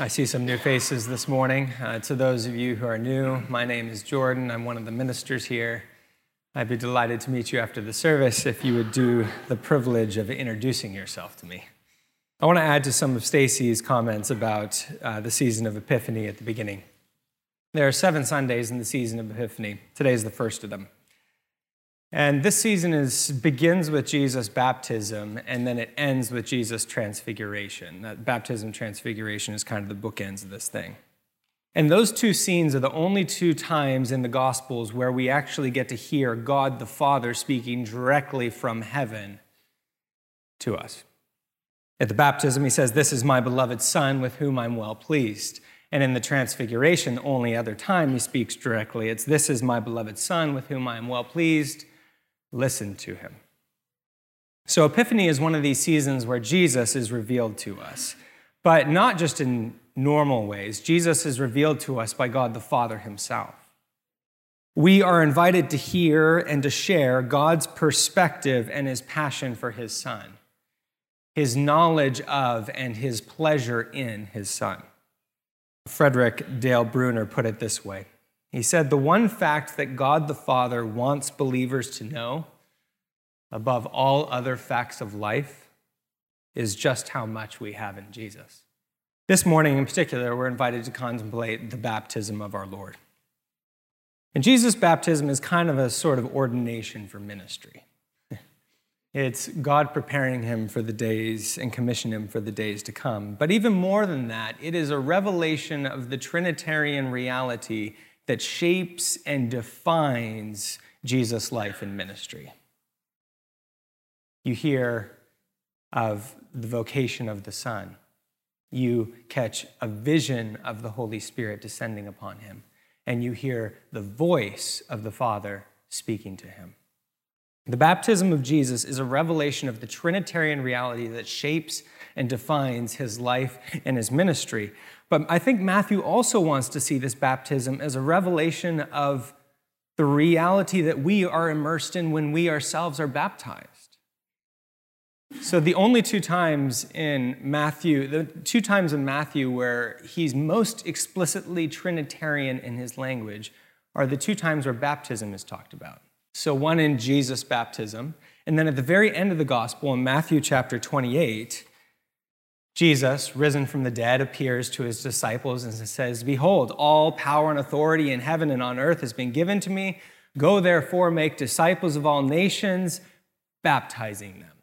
I see some new faces this morning. Uh, to those of you who are new, my name is Jordan. I'm one of the ministers here. I'd be delighted to meet you after the service if you would do the privilege of introducing yourself to me. I want to add to some of Stacy's comments about uh, the season of Epiphany at the beginning. There are seven Sundays in the season of Epiphany. Today is the first of them. And this season is, begins with Jesus' baptism, and then it ends with Jesus' transfiguration. That baptism transfiguration is kind of the bookends of this thing. And those two scenes are the only two times in the Gospels where we actually get to hear God the Father speaking directly from heaven to us. At the baptism, he says, This is my beloved Son with whom I'm well pleased. And in the transfiguration, the only other time he speaks directly, it's, This is my beloved Son with whom I am well pleased listen to him. So, Epiphany is one of these seasons where Jesus is revealed to us, but not just in normal ways. Jesus is revealed to us by God the Father himself. We are invited to hear and to share God's perspective and his passion for his Son, his knowledge of and his pleasure in his Son. Frederick Dale Bruner put it this way he said, The one fact that God the Father wants believers to know above all other facts of life is just how much we have in Jesus. This morning, in particular, we're invited to contemplate the baptism of our Lord. And Jesus' baptism is kind of a sort of ordination for ministry. It's God preparing him for the days and commission him for the days to come. But even more than that, it is a revelation of the Trinitarian reality that shapes and defines Jesus' life and ministry. You hear of the vocation of the Son. You catch a vision of the Holy Spirit descending upon him, and you hear the voice of the Father speaking to him. The baptism of Jesus is a revelation of the Trinitarian reality that shapes and defines his life and his ministry. But I think Matthew also wants to see this baptism as a revelation of the reality that we are immersed in when we ourselves are baptized. So, the only two times in Matthew, the two times in Matthew where he's most explicitly Trinitarian in his language are the two times where baptism is talked about. So, one in Jesus' baptism, and then at the very end of the gospel in Matthew chapter 28, Jesus, risen from the dead, appears to his disciples and says, Behold, all power and authority in heaven and on earth has been given to me. Go therefore, make disciples of all nations, baptizing them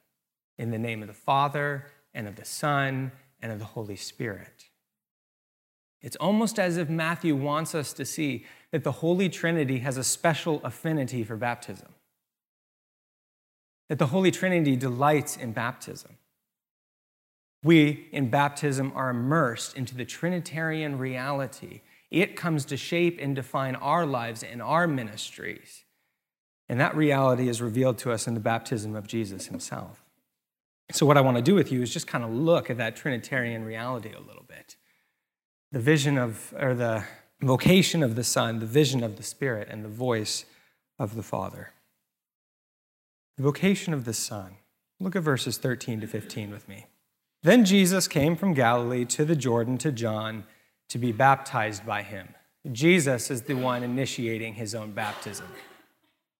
in the name of the Father and of the Son and of the Holy Spirit. It's almost as if Matthew wants us to see that the Holy Trinity has a special affinity for baptism, that the Holy Trinity delights in baptism we in baptism are immersed into the Trinitarian reality. It comes to shape and define our lives and our ministries. And that reality is revealed to us in the baptism of Jesus himself. So, what I want to do with you is just kind of look at that Trinitarian reality a little bit. The vision of, or the vocation of the Son, the vision of the Spirit, and the voice of the Father. The vocation of the Son. Look at verses 13 to 15 with me. Then Jesus came from Galilee to the Jordan to John to be baptized by him. Jesus is the one initiating his own baptism.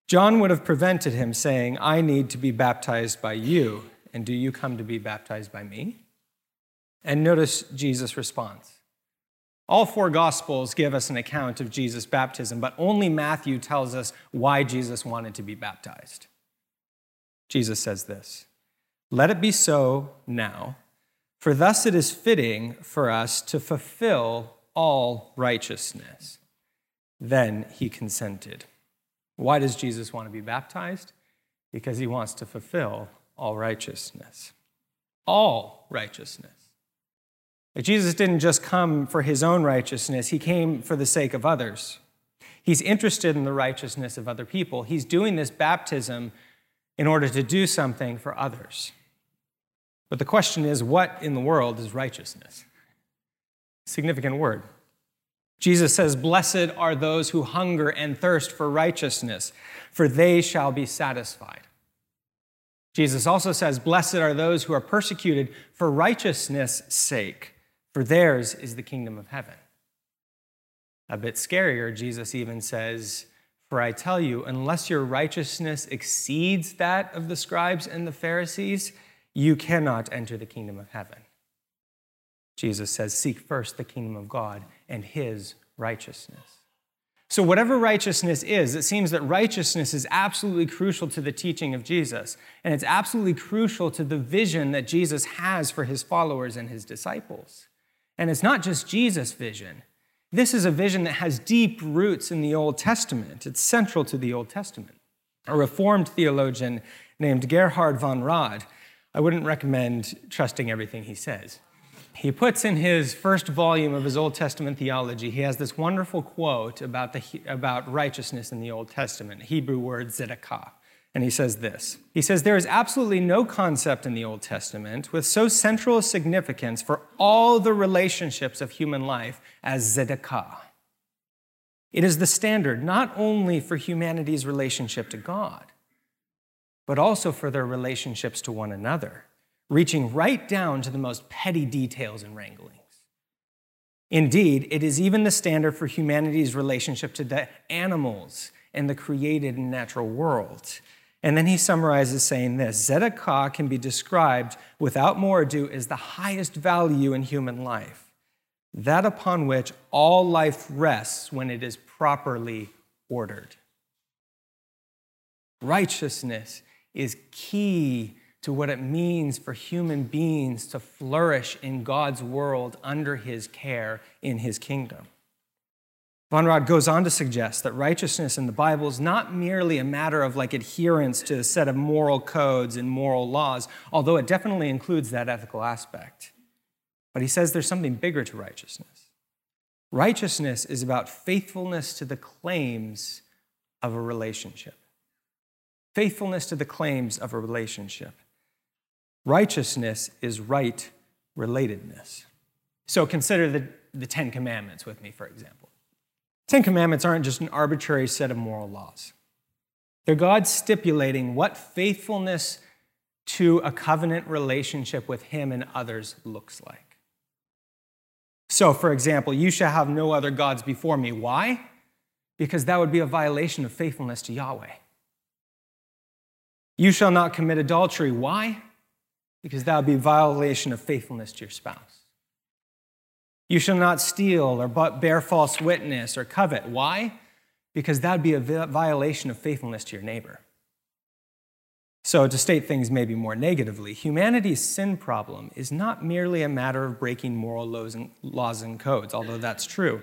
John would have prevented him, saying, I need to be baptized by you, and do you come to be baptized by me? And notice Jesus' response. All four Gospels give us an account of Jesus' baptism, but only Matthew tells us why Jesus wanted to be baptized. Jesus says this Let it be so now for thus it is fitting for us to fulfill all righteousness. Then he consented. Why does Jesus want to be baptized? Because he wants to fulfill all righteousness. All righteousness. Jesus didn't just come for his own righteousness, he came for the sake of others. He's interested in the righteousness of other people. He's doing this baptism in order to do something for others. But the question is what in the world is righteousness? Significant word. Jesus says, Blessed are those who hunger and thirst for righteousness, for they shall be satisfied. Jesus also says, Blessed are those who are persecuted for righteousness' sake, for theirs is the kingdom of heaven. A bit scarier, Jesus even says, For I tell you, unless your righteousness exceeds that of the scribes and the Pharisees, you cannot enter the kingdom of heaven. Jesus says, Seek first the kingdom of God and his righteousness. So, whatever righteousness is, it seems that righteousness is absolutely crucial to the teaching of Jesus. And it's absolutely crucial to the vision that Jesus has for his followers and his disciples. And it's not just Jesus' vision. This is a vision that has deep roots in the Old Testament. It's central to the Old Testament. A Reformed theologian named Gerhard von Rad, I wouldn't recommend trusting everything he says he puts in his first volume of his Old Testament theology, he has this wonderful quote about, the, about righteousness in the Old Testament, Hebrew word tzedakah. And he says this He says, There is absolutely no concept in the Old Testament with so central a significance for all the relationships of human life as tzedakah. It is the standard not only for humanity's relationship to God, but also for their relationships to one another reaching right down to the most petty details and wranglings. Indeed, it is even the standard for humanity's relationship to the animals and the created and natural world. And then he summarizes saying this Tzedakah can be described without more ado as the highest value in human life, that upon which all life rests when it is properly ordered. Righteousness is key to what it means for human beings to flourish in God's world under his care in his kingdom. Von Rad goes on to suggest that righteousness in the Bible is not merely a matter of like adherence to a set of moral codes and moral laws, although it definitely includes that ethical aspect. But he says there's something bigger to righteousness. Righteousness is about faithfulness to the claims of a relationship. Faithfulness to the claims of a relationship. Righteousness is right relatedness. So consider the, the Ten Commandments with me, for example. Ten Commandments aren't just an arbitrary set of moral laws, they're God stipulating what faithfulness to a covenant relationship with Him and others looks like. So, for example, you shall have no other gods before me. Why? Because that would be a violation of faithfulness to Yahweh. You shall not commit adultery. Why? because that would be a violation of faithfulness to your spouse. You shall not steal or bear false witness or covet. Why? Because that would be a violation of faithfulness to your neighbor. So, to state things maybe more negatively, humanity's sin problem is not merely a matter of breaking moral laws and codes, although that's true,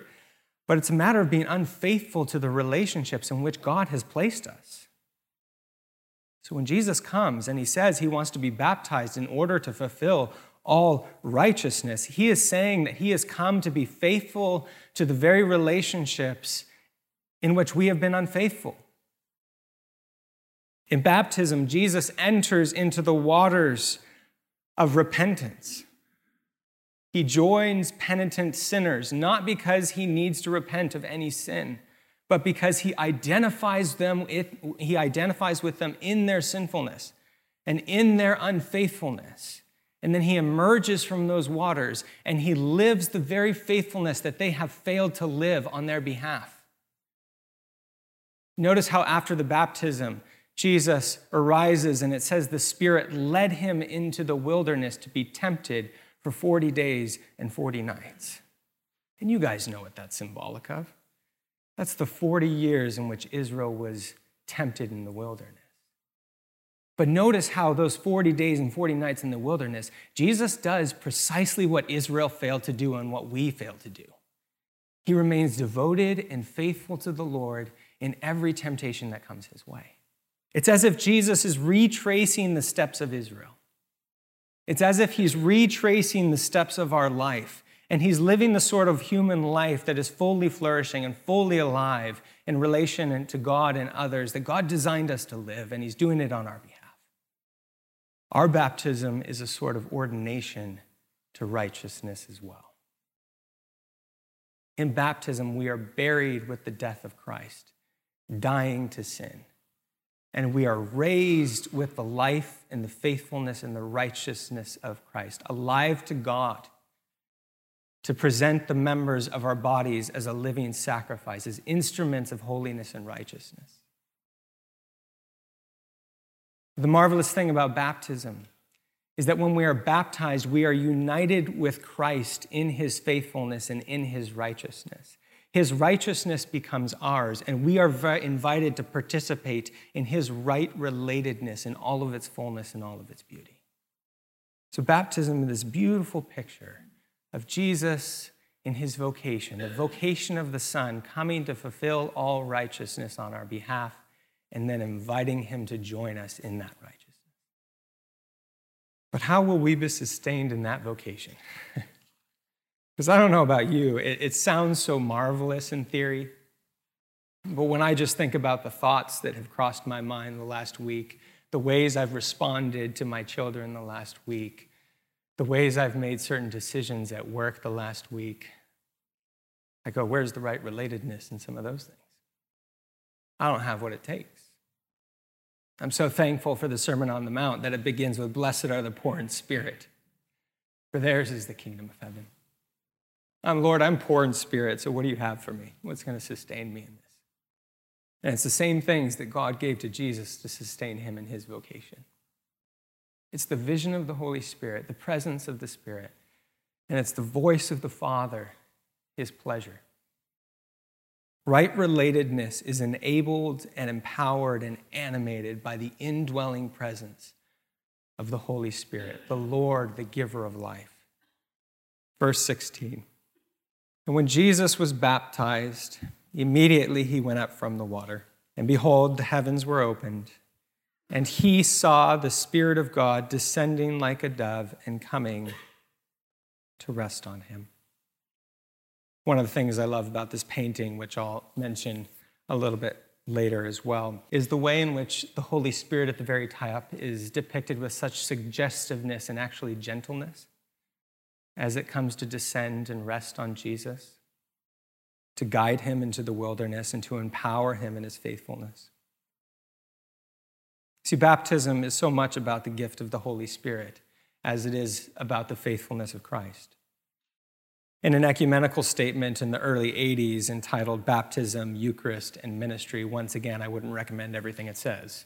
but it's a matter of being unfaithful to the relationships in which God has placed us. So when Jesus comes and he says he wants to be baptized in order to fulfill all righteousness, he is saying that he has come to be faithful to the very relationships in which we have been unfaithful. In baptism, Jesus enters into the waters of repentance. He joins penitent sinners, not because he needs to repent of any sin but because he identifies them he identifies with them in their sinfulness and in their unfaithfulness. And then he emerges from those waters and he lives the very faithfulness that they have failed to live on their behalf. Notice how after the baptism, Jesus arises and it says the Spirit led him into the wilderness to be tempted for 40 days and 40 nights. And you guys know what that's symbolic of. That's the 40 years in which Israel was tempted in the wilderness. But notice how those 40 days and 40 nights in the wilderness, Jesus does precisely what Israel failed to do and what we failed to do. He remains devoted and faithful to the Lord in every temptation that comes his way. It's as if Jesus is retracing the steps of Israel. It's as if he's retracing the steps of our life and he's living the sort of human life that is fully flourishing and fully alive in relation to God and others that God designed us to live, and he's doing it on our behalf. Our baptism is a sort of ordination to righteousness as well. In baptism, we are buried with the death of Christ, dying to sin. And we are raised with the life and the faithfulness and the righteousness of Christ, alive to God to present the members of our bodies as a living sacrifice, as instruments of holiness and righteousness. The marvelous thing about baptism is that when we are baptized, we are united with Christ in his faithfulness and in his righteousness. His righteousness becomes ours, and we are invited to participate in his right relatedness in all of its fullness and all of its beauty. So, baptism is this beautiful picture of Jesus in his vocation, the vocation of the Son coming to fulfill all righteousness on our behalf, and then inviting him to join us in that righteousness. But how will we be sustained in that vocation? Because I don't know about you, it, it, sounds so marvelous in theory. But when I just think about the thoughts that have crossed my mind the last week, the ways I've responded to my children the last week, the ways I've made certain decisions at work the last week, I go, where's the right relatedness in some of those things? I don't have what it takes. I'm so thankful for the Sermon on the Mount that it begins with, Blessed are the poor in spirit, for theirs is the kingdom of heaven. I'm Lord, I'm poor in spirit, so what do you have for me? What's going to sustain me in this? And it's the same things that God gave to Jesus to sustain him in his vocation. It's the vision of the Holy Spirit, the presence of the Spirit, and it's the voice of the Father, his pleasure. Right relatedness is enabled and empowered and animated by the indwelling presence of the Holy Spirit, the Lord, the giver of life. Verse 16. And when Jesus was baptized, immediately he went up from the water. And behold, the heavens were opened and he saw the Spirit of God descending like a dove and coming to rest on him. One of the things I love about this painting, which I'll mention a little bit later as well, is the way in which the Holy Spirit at the very top is depicted with such suggestiveness and actually gentleness as it comes to descend and rest on Jesus, to guide him into the wilderness and to empower him in his faithfulness. See, baptism is so much about the gift of the Holy Spirit as it is about the faithfulness of Christ. In an ecumenical statement in the early 80s entitled Baptism, Eucharist, and Ministry, once again, I wouldn't recommend everything it says.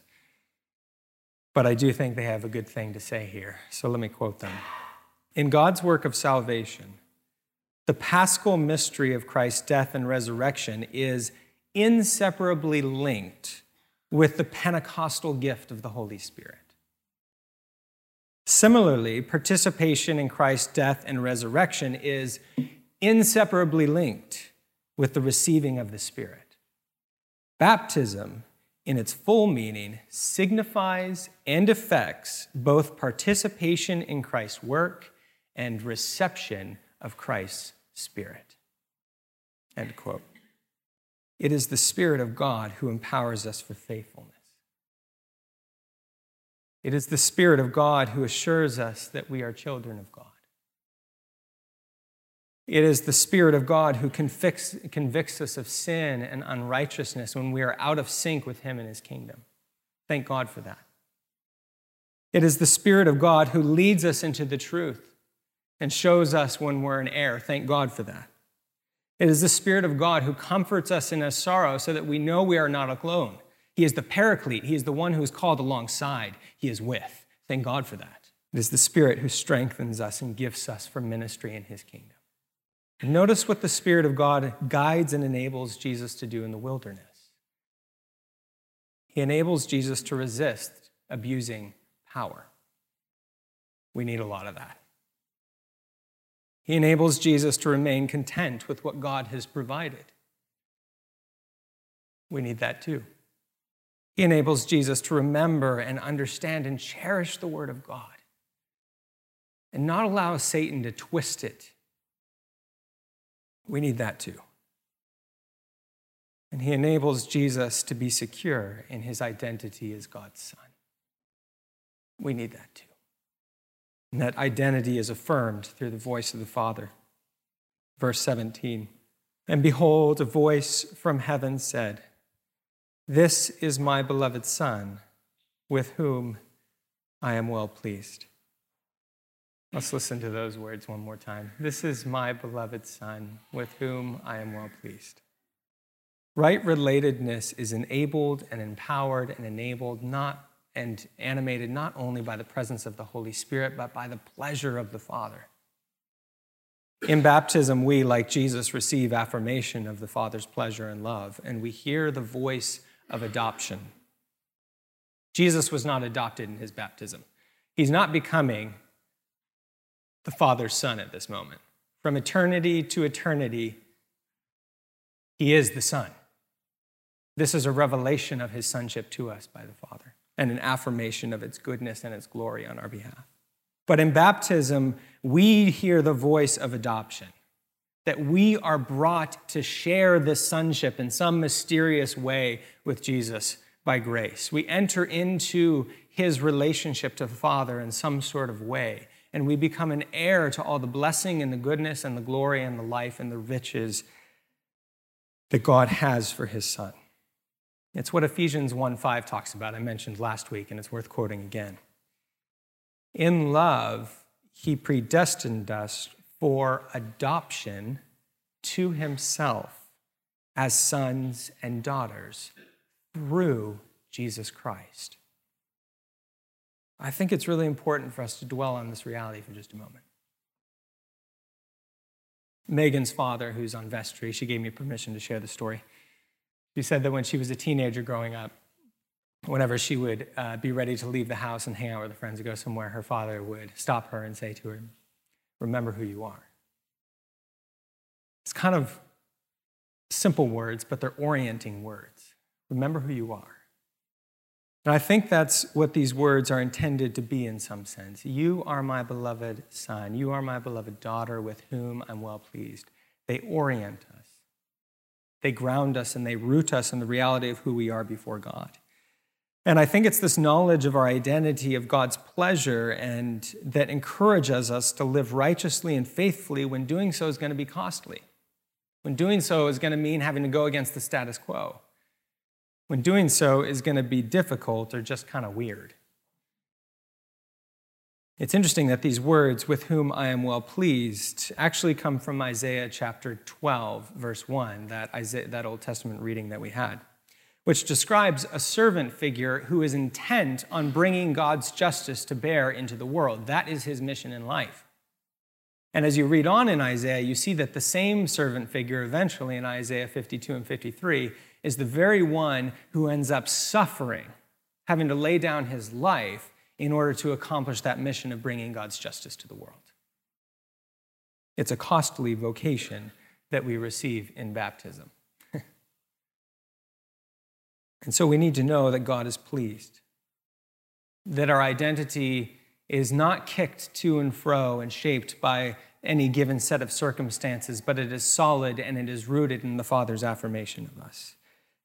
But I do think they have a good thing to say here. So let me quote them. In God's work of salvation, the paschal mystery of Christ's death and resurrection is inseparably linked with the Pentecostal gift of the Holy Spirit. Similarly, participation in Christ's death and resurrection is inseparably linked with the receiving of the Spirit. Baptism, in its full meaning, signifies and affects both participation in Christ's work and reception of Christ's Spirit. End quote. It is the Spirit of God who empowers us for faithfulness. It is the Spirit of God who assures us that we are children of God. It is the Spirit of God who convicts, convicts us of sin and unrighteousness when we are out of sync with Him and His kingdom. Thank God for that. It is the Spirit of God who leads us into the truth and shows us when we're in error. Thank God for that. It is the Spirit of God who comforts us in our sorrow so that we know we are not alone. He is the paraclete. He is the one who is called alongside. He is with. Thank God for that. It is the Spirit who strengthens us and gifts us for ministry in His kingdom. Notice what the Spirit of God guides and enables Jesus to do in the wilderness. He enables Jesus to resist abusing power. We need a lot of that. He enables Jesus to remain content with what God has provided. We need that too. He enables Jesus to remember and understand and cherish the Word of God and not allow Satan to twist it. We need that too. And he enables Jesus to be secure in his identity as God's Son. We need that too. And that identity is affirmed through the voice of the Father. Verse 17 And behold, a voice from heaven said, This is my beloved Son, with whom I am well pleased. Let's listen to those words one more time. This is my beloved Son, with whom I am well pleased. Right relatedness is enabled and empowered and enabled not and animated not only by the presence of the Holy Spirit, but by the pleasure of the Father. In baptism, we, like Jesus, receive affirmation of the Father's pleasure and love, and we hear the voice of adoption. Jesus was not adopted in his baptism. He's not becoming the Father's Son at this moment. From eternity to eternity, he is the Son. This is a revelation of his sonship to us by the Father and an affirmation of its goodness and its glory on our behalf. But in baptism, we hear the voice of adoption, that we are brought to share this sonship in some mysterious way with Jesus by grace. We enter into his relationship to the Father in some sort of way, and we become an heir to all the blessing and the goodness and the glory and the life and the riches that God has for his Son. It's what Ephesians 1 5 talks about, I mentioned last week, and it's worth quoting again. In love, he predestined us for adoption to himself as sons and daughters through Jesus Christ. I think it's really important for us to dwell on this reality for just a moment. Megan's father, who's on vestry, she gave me permission to share the story. She said that when she was a teenager growing up, whenever she would uh, be ready to leave the house and hang out with her friends or go somewhere, her father would stop her and say to her, Remember who you are. It's kind of simple words, but they're orienting words. Remember who you are. And I think that's what these words are intended to be in some sense. You are my beloved son. You are my beloved daughter with whom I'm well pleased. They orient us, they ground us, and they root us in the reality of who we are before God. And I think it's this knowledge of our identity, of God's pleasure, and that encourages us to live righteously and faithfully when doing so is going to be costly. When doing so is going to mean having to go against the status quo. When doing so is going to be difficult or just kind of weird. It's interesting that these words, with whom I am well pleased, actually come from Isaiah chapter 12, verse 1, that, Isaiah, that Old Testament reading that we had which describes a servant figure who is intent on bringing God's justice to bear into the world. That is his mission in life. And as you read on in Isaiah, you see that the same servant figure, eventually in Isaiah 52 and 53, is the very one who ends up suffering, having to lay down his life in order to accomplish that mission of bringing God's justice to the world. It's a costly vocation that we receive in baptism. And so we need to know that God is pleased, that our identity is not kicked to and fro and shaped by any given set of circumstances, but it is solid and it is rooted in the Father's affirmation of us.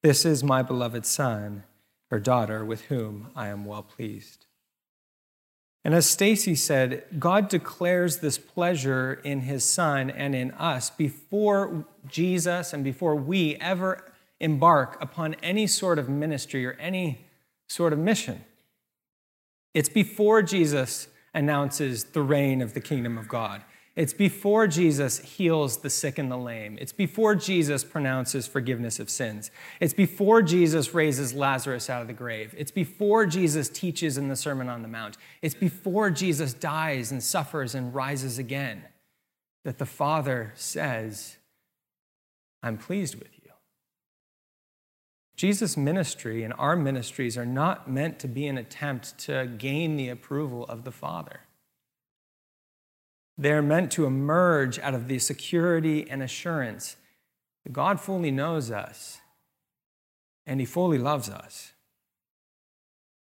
This is my beloved Son or daughter with whom I am well pleased. And as Stacy said, God declares this pleasure in his Son and in us before Jesus and before we ever embark upon any sort of ministry or any sort of mission. It's before Jesus announces the reign of the kingdom of God. It's before Jesus heals the sick and the lame. It's before Jesus pronounces forgiveness of sins. It's before Jesus raises Lazarus out of the grave. It's before Jesus teaches in the Sermon on the Mount. It's before Jesus dies and suffers and rises again that the Father says, I'm pleased with you. Jesus' ministry and our ministries are not meant to be an attempt to gain the approval of the Father. They're meant to emerge out of the security and assurance that God fully knows us and He fully loves us.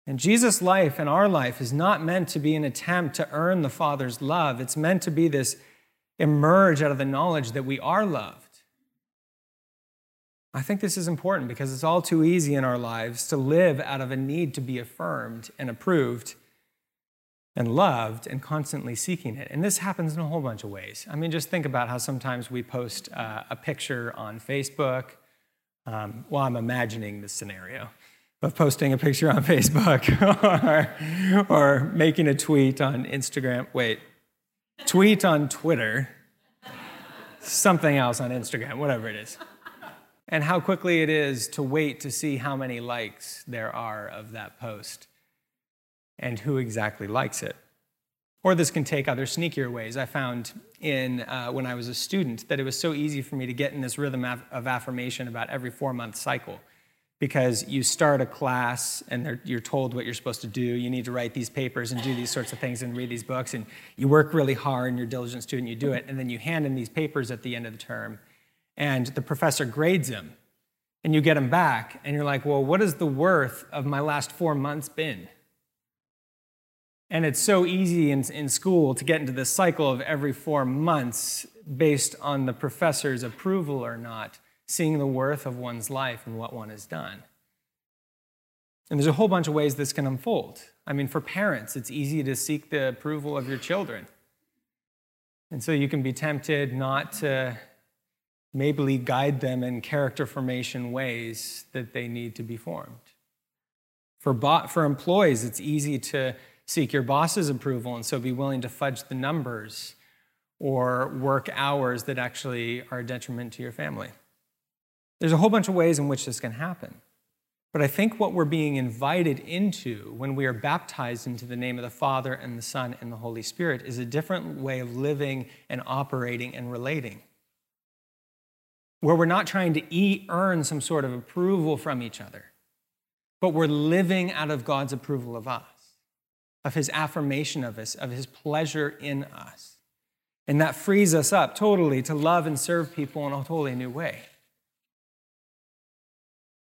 And Jesus' life and our life is not meant to be an attempt to earn the Father's love. It's meant to be this emerge out of the knowledge that we are loved I think this is important because it's all too easy in our lives to live out of a need to be affirmed and approved and loved and constantly seeking it. And this happens in a whole bunch of ways. I mean, just think about how sometimes we post uh, a picture on Facebook. Um, well, I'm imagining this scenario of posting a picture on Facebook or, or making a tweet on Instagram. Wait, tweet on Twitter, something else on Instagram, whatever it is. And how quickly it is to wait to see how many likes there are of that post and who exactly likes it. Or this can take other sneakier ways. I found in uh, when I was a student that it was so easy for me to get in this rhythm of affirmation about every four month cycle because you start a class and you're told what you're supposed to do. You need to write these papers and do these sorts of things and read these books. And you work really hard and you're a diligent student, you do it. And then you hand in these papers at the end of the term. And the professor grades them. And you get them back. And you're like, well, what has the worth of my last four months been? And it's so easy in, in school to get into this cycle of every four months based on the professor's approval or not seeing the worth of one's life and what one has done. And there's a whole bunch of ways this can unfold. I mean, for parents, it's easy to seek the approval of your children. And so you can be tempted not to maybe guide them in character formation ways that they need to be formed. For, bo- for employees, it's easy to seek your boss's approval and so be willing to fudge the numbers or work hours that actually are a detriment to your family. There's a whole bunch of ways in which this can happen. But I think what we're being invited into when we are baptized into the name of the Father and the Son and the Holy Spirit is a different way of living and operating and relating. Where we're not trying to e- earn some sort of approval from each other, but we're living out of God's approval of us, of His affirmation of us, of His pleasure in us. And that frees us up totally to love and serve people in a totally new way.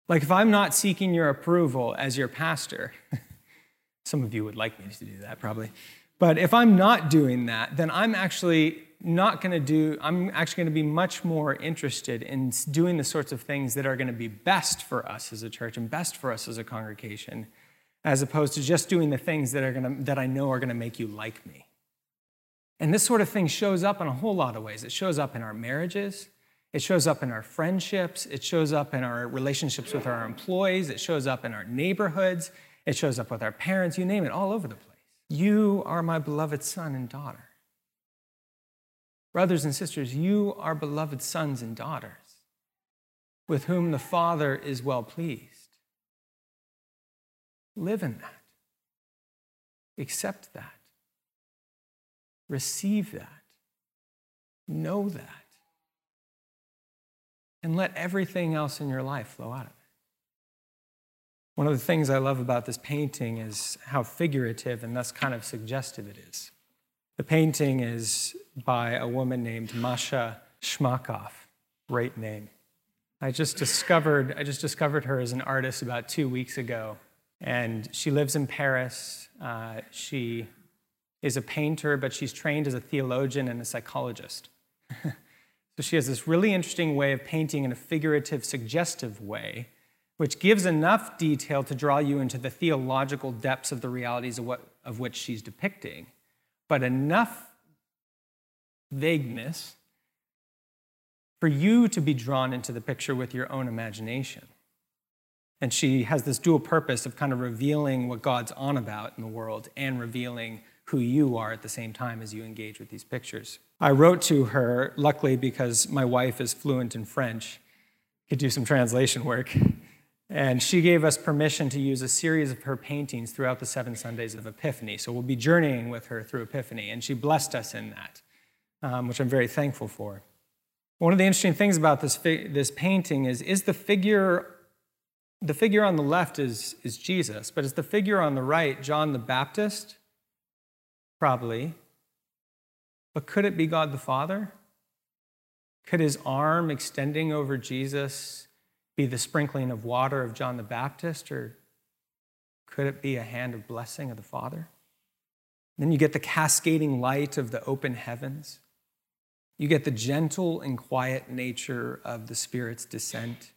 Like, if I'm not seeking your approval as your pastor, some of you would like me to do that probably, but if I'm not doing that, then I'm actually not going to do, I'm actually going to be much more interested in doing the sorts of things that are going to be best for us as a church and best for us as a congregation, as opposed to just doing the things that, are to, that I know are going to make you like me. And this sort of thing shows up in a whole lot of ways. It shows up in our marriages, it shows up in our friendships. It shows up in our relationships with our employees. It shows up in our neighborhoods. It shows up with our parents. You name it, all over the place. You are my beloved son and daughter. Brothers and sisters, you are beloved sons and daughters with whom the Father is well pleased. Live in that. Accept that. Receive that. Know that and let everything else in your life flow out of it. One of the things I love about this painting is how figurative and thus kind of suggestive it is. The painting is by a woman named Macha Chmakoff. Great name. I just discovered I just discovered her as an artist about two weeks ago, and she lives in Paris. Uh, she is a painter, but she's trained as a theologian and a psychologist. So she has this really interesting way of painting in a figurative, suggestive way, which gives enough detail to draw you into the theological depths of the realities of, what, of which she's depicting, but enough vagueness for you to be drawn into the picture with your own imagination. And she has this dual purpose of kind of revealing what God's on about in the world and revealing who you are at the same time as you engage with these pictures. I wrote to her, luckily because my wife is fluent in French, could do some translation work. And she gave us permission to use a series of her paintings throughout the seven Sundays of Epiphany. So we'll be journeying with her through Epiphany, and she blessed us in that, um, which I'm very thankful for. One of the interesting things about this, fi- this painting is, is the figure, the figure on the left is, is Jesus, but is the figure on the right John the Baptist? Probably. But could it be God the Father? Could his arm extending over Jesus be the sprinkling of water of John the Baptist? Or could it be a hand of blessing of the Father? Then you get the cascading light of the open heavens. You get the gentle and quiet nature of the Spirit's descent.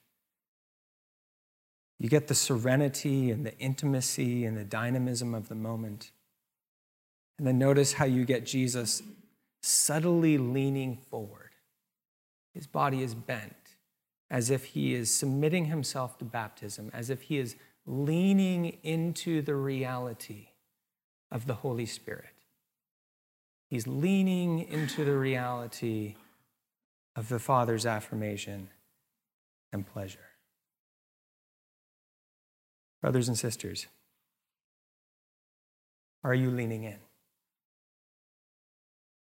You get the serenity and the intimacy and the dynamism of the moment. And then notice how you get Jesus subtly leaning forward. His body is bent as if he is submitting himself to baptism, as if he is leaning into the reality of the Holy Spirit. He's leaning into the reality of the Father's affirmation and pleasure. Brothers and sisters, are you leaning in?